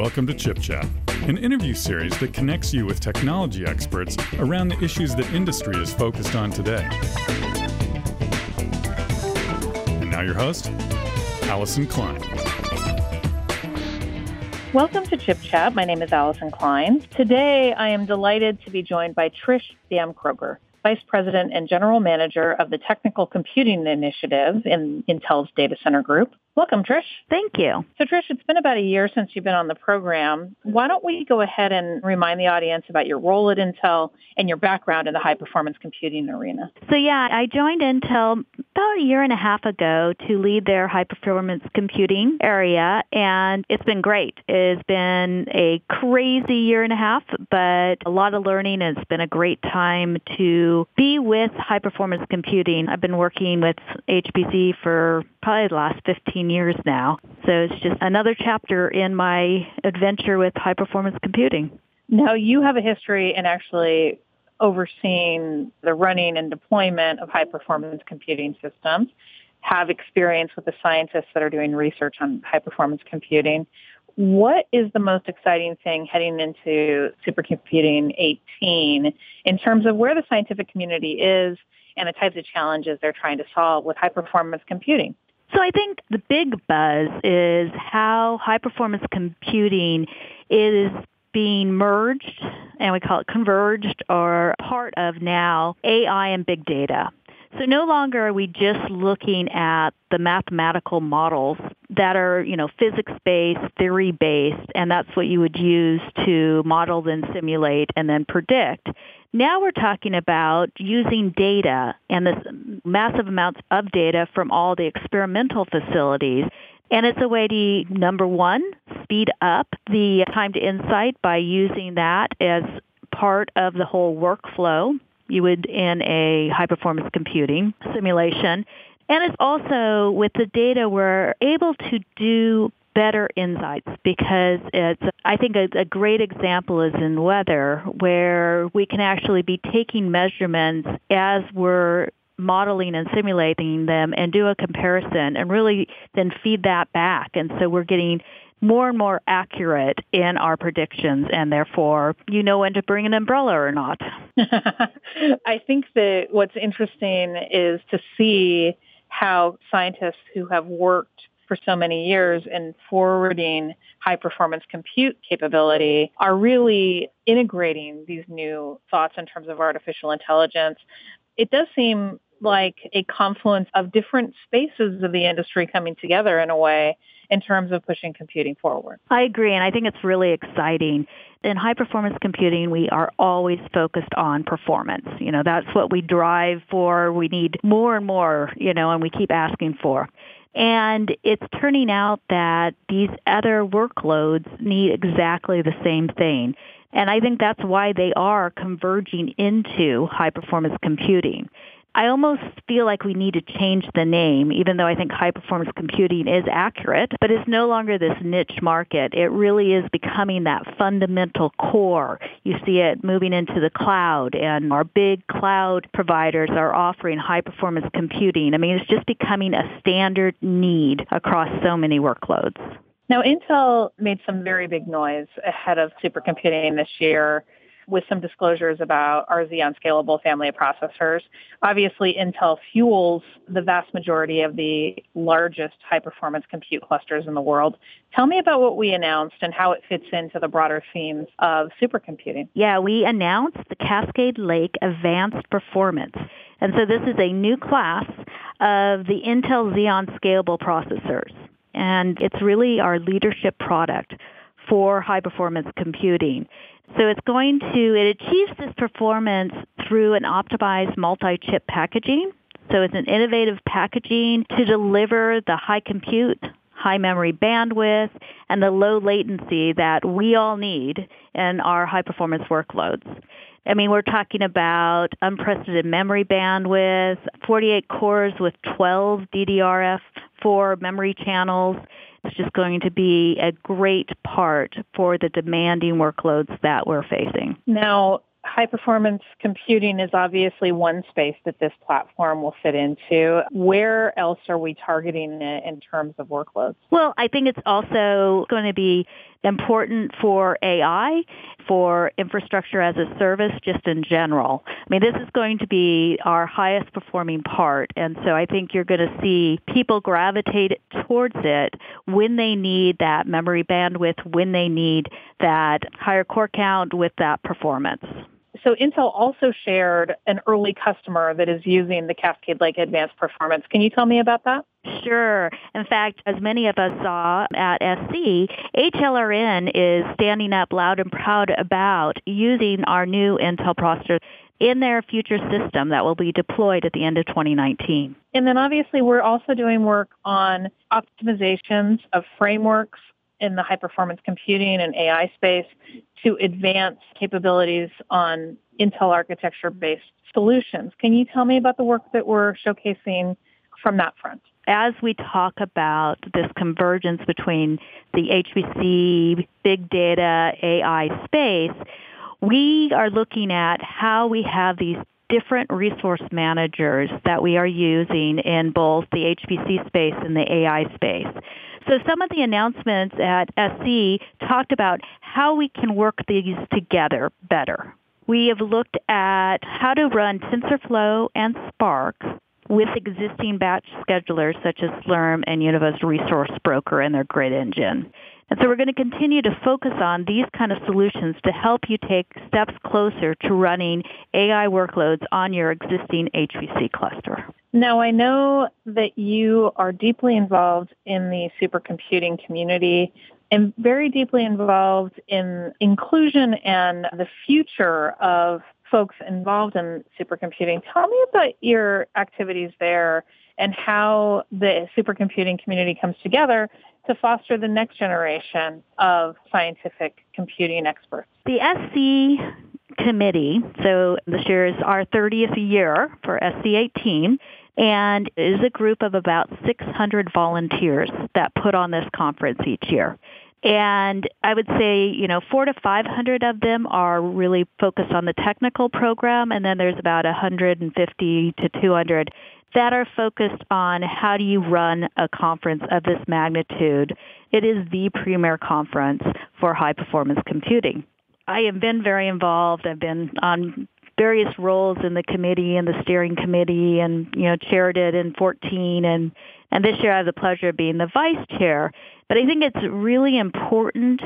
Welcome to Chip Chat, an interview series that connects you with technology experts around the issues that industry is focused on today. And now your host, Allison Klein. Welcome to Chip Chat. My name is Allison Klein. Today, I am delighted to be joined by Trish Damkroger. Vice President and General Manager of the Technical Computing Initiative in Intel's Data Center Group. Welcome, Trish. Thank you. So, Trish, it's been about a year since you've been on the program. Why don't we go ahead and remind the audience about your role at Intel and your background in the high performance computing arena? So, yeah, I joined Intel about a year and a half ago to lead their high performance computing area, and it's been great. It's been a crazy year and a half, but a lot of learning, and it's been a great time to be with high performance computing. I've been working with HPC for probably the last 15 years now. So it's just another chapter in my adventure with high performance computing. Now, you have a history in actually overseeing the running and deployment of high performance computing systems, have experience with the scientists that are doing research on high performance computing. What is the most exciting thing heading into supercomputing 18 in terms of where the scientific community is and the types of challenges they're trying to solve with high performance computing? So I think the big buzz is how high performance computing is being merged, and we call it converged, or part of now AI and big data. So no longer are we just looking at the mathematical models that are, you know, physics-based, theory-based, and that's what you would use to model, then simulate, and then predict. Now we're talking about using data and this massive amounts of data from all the experimental facilities. And it's a way to, number one, speed up the time to insight by using that as part of the whole workflow you would in a high performance computing simulation. And it's also with the data we're able to do better insights because it's I think a, a, great example is in weather where we can actually be taking measurements as we're modeling and simulating them and do a comparison and really then feed that back and so we're getting more and more accurate in our predictions and therefore you know when to bring an umbrella or not. I think that what's interesting is to see how scientists who have worked for so many years in forwarding high performance compute capability are really integrating these new thoughts in terms of artificial intelligence. It does seem like a confluence of different spaces of the industry coming together in a way in terms of pushing computing forward. I agree, and I think it's really exciting. In high performance computing, we are always focused on performance. You know, that's what we drive for. We need more and more, you know, and we keep asking for. And it's turning out that these other workloads need exactly the same thing. And I think that's why they are converging into high performance computing. I almost feel like we need to change the name, even though I think high performance computing is accurate, but it's no longer this niche market. It really is becoming that fundamental core. You see it moving into the cloud, and our big cloud providers are offering high performance computing. I mean, it's just becoming a standard need across so many workloads. Now, Intel made some very big noise ahead of supercomputing this year with some disclosures about our Xeon Scalable family of processors. Obviously, Intel fuels the vast majority of the largest high-performance compute clusters in the world. Tell me about what we announced and how it fits into the broader themes of supercomputing. Yeah, we announced the Cascade Lake Advanced Performance. And so this is a new class of the Intel Xeon Scalable processors. And it's really our leadership product for high performance computing. So it's going to, it achieves this performance through an optimized multi-chip packaging. So it's an innovative packaging to deliver the high compute, high memory bandwidth, and the low latency that we all need in our high performance workloads. I mean, we're talking about unprecedented memory bandwidth, 48 cores with 12 DDR4 memory channels, it's just going to be a great part for the demanding workloads that we're facing. Now, high performance computing is obviously one space that this platform will fit into. Where else are we targeting it in terms of workloads? Well, I think it's also going to be important for AI, for infrastructure as a service, just in general. I mean, this is going to be our highest performing part. And so I think you're going to see people gravitate towards it when they need that memory bandwidth, when they need that higher core count with that performance. So Intel also shared an early customer that is using the Cascade Lake Advanced Performance. Can you tell me about that? Sure. In fact, as many of us saw at SC, HLRN is standing up loud and proud about using our new Intel processor in their future system that will be deployed at the end of 2019. And then obviously we're also doing work on optimizations of frameworks in the high performance computing and AI space to advance capabilities on Intel architecture based solutions. Can you tell me about the work that we're showcasing from that front? As we talk about this convergence between the HPC, big data, AI space, we are looking at how we have these different resource managers that we are using in both the HPC space and the AI space. So some of the announcements at SC talked about how we can work these together better. We have looked at how to run TensorFlow and Spark with existing batch schedulers such as Slurm and Universal Resource Broker and their grid engine. And so we're going to continue to focus on these kind of solutions to help you take steps closer to running AI workloads on your existing HPC cluster. Now, I know that you are deeply involved in the supercomputing community and very deeply involved in inclusion and the future of folks involved in supercomputing. Tell me about your activities there and how the supercomputing community comes together to foster the next generation of scientific computing experts. The SC committee, so this year is our 30th year for SC18, and is a group of about 600 volunteers that put on this conference each year. And I would say, you know, four to 500 of them are really focused on the technical program, and then there's about 150 to 200 that are focused on how do you run a conference of this magnitude. It is the premier conference for high performance computing. I have been very involved. I've been on various roles in the committee and the steering committee and, you know, chaired it in 14 and, and this year I have the pleasure of being the vice chair. But I think it's really important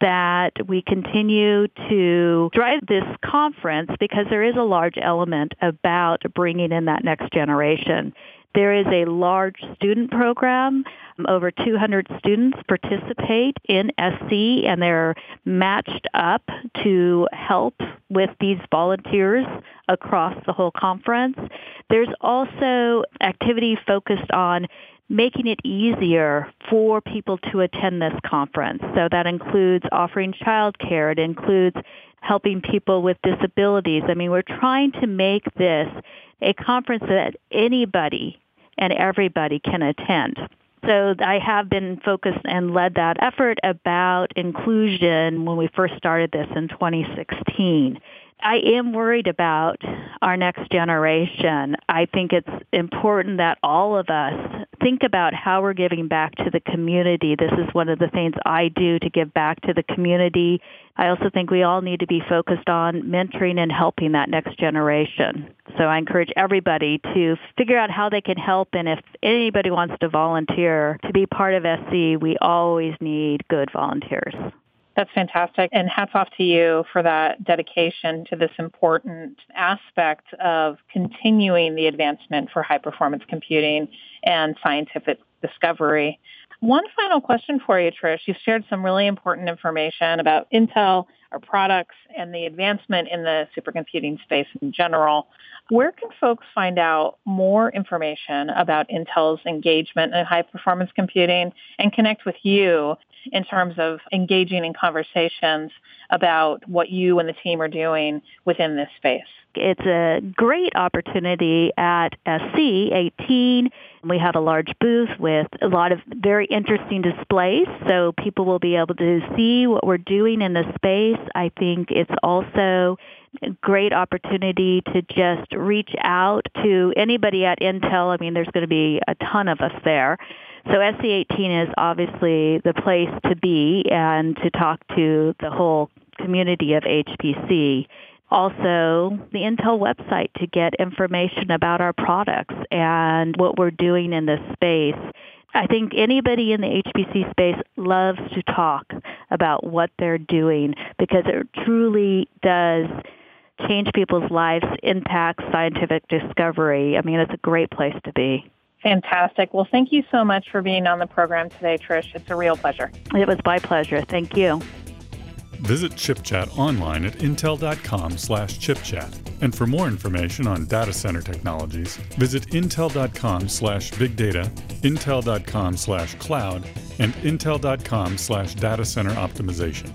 that we continue to drive this conference because there is a large element about bringing in that next generation. There is a large student program. Over 200 students participate in SC and they're matched up to help with these volunteers across the whole conference. There's also activity focused on making it easier for people to attend this conference. So that includes offering childcare. It includes helping people with disabilities. I mean, we're trying to make this a conference that anybody and everybody can attend. So I have been focused and led that effort about inclusion when we first started this in 2016. I am worried about our next generation. I think it's important that all of us think about how we're giving back to the community. This is one of the things I do to give back to the community. I also think we all need to be focused on mentoring and helping that next generation. So I encourage everybody to figure out how they can help and if anybody wants to volunteer to be part of SC, we always need good volunteers. That's fantastic. And hats off to you for that dedication to this important aspect of continuing the advancement for high performance computing and scientific discovery. One final question for you, Trish. You've shared some really important information about Intel, our products, and the advancement in the supercomputing space in general. Where can folks find out more information about Intel's engagement in high performance computing and connect with you in terms of engaging in conversations about what you and the team are doing within this space. It's a great opportunity at SC18. We have a large booth with a lot of very interesting displays, so people will be able to see what we're doing in the space. I think it's also a great opportunity to just reach out to anybody at Intel. I mean, there's going to be a ton of us there. So SC18 is obviously the place to be and to talk to the whole community of HPC. Also, the Intel website to get information about our products and what we're doing in this space. I think anybody in the HPC space loves to talk about what they're doing because it truly does change people's lives, impact scientific discovery. I mean, it's a great place to be. Fantastic. Well, thank you so much for being on the program today, Trish. It's a real pleasure. It was my pleasure. Thank you. Visit ChipChat online at intel.com slash chipchat. And for more information on data center technologies, visit intel.com slash big data, intel.com slash cloud, and intel.com slash data center optimization.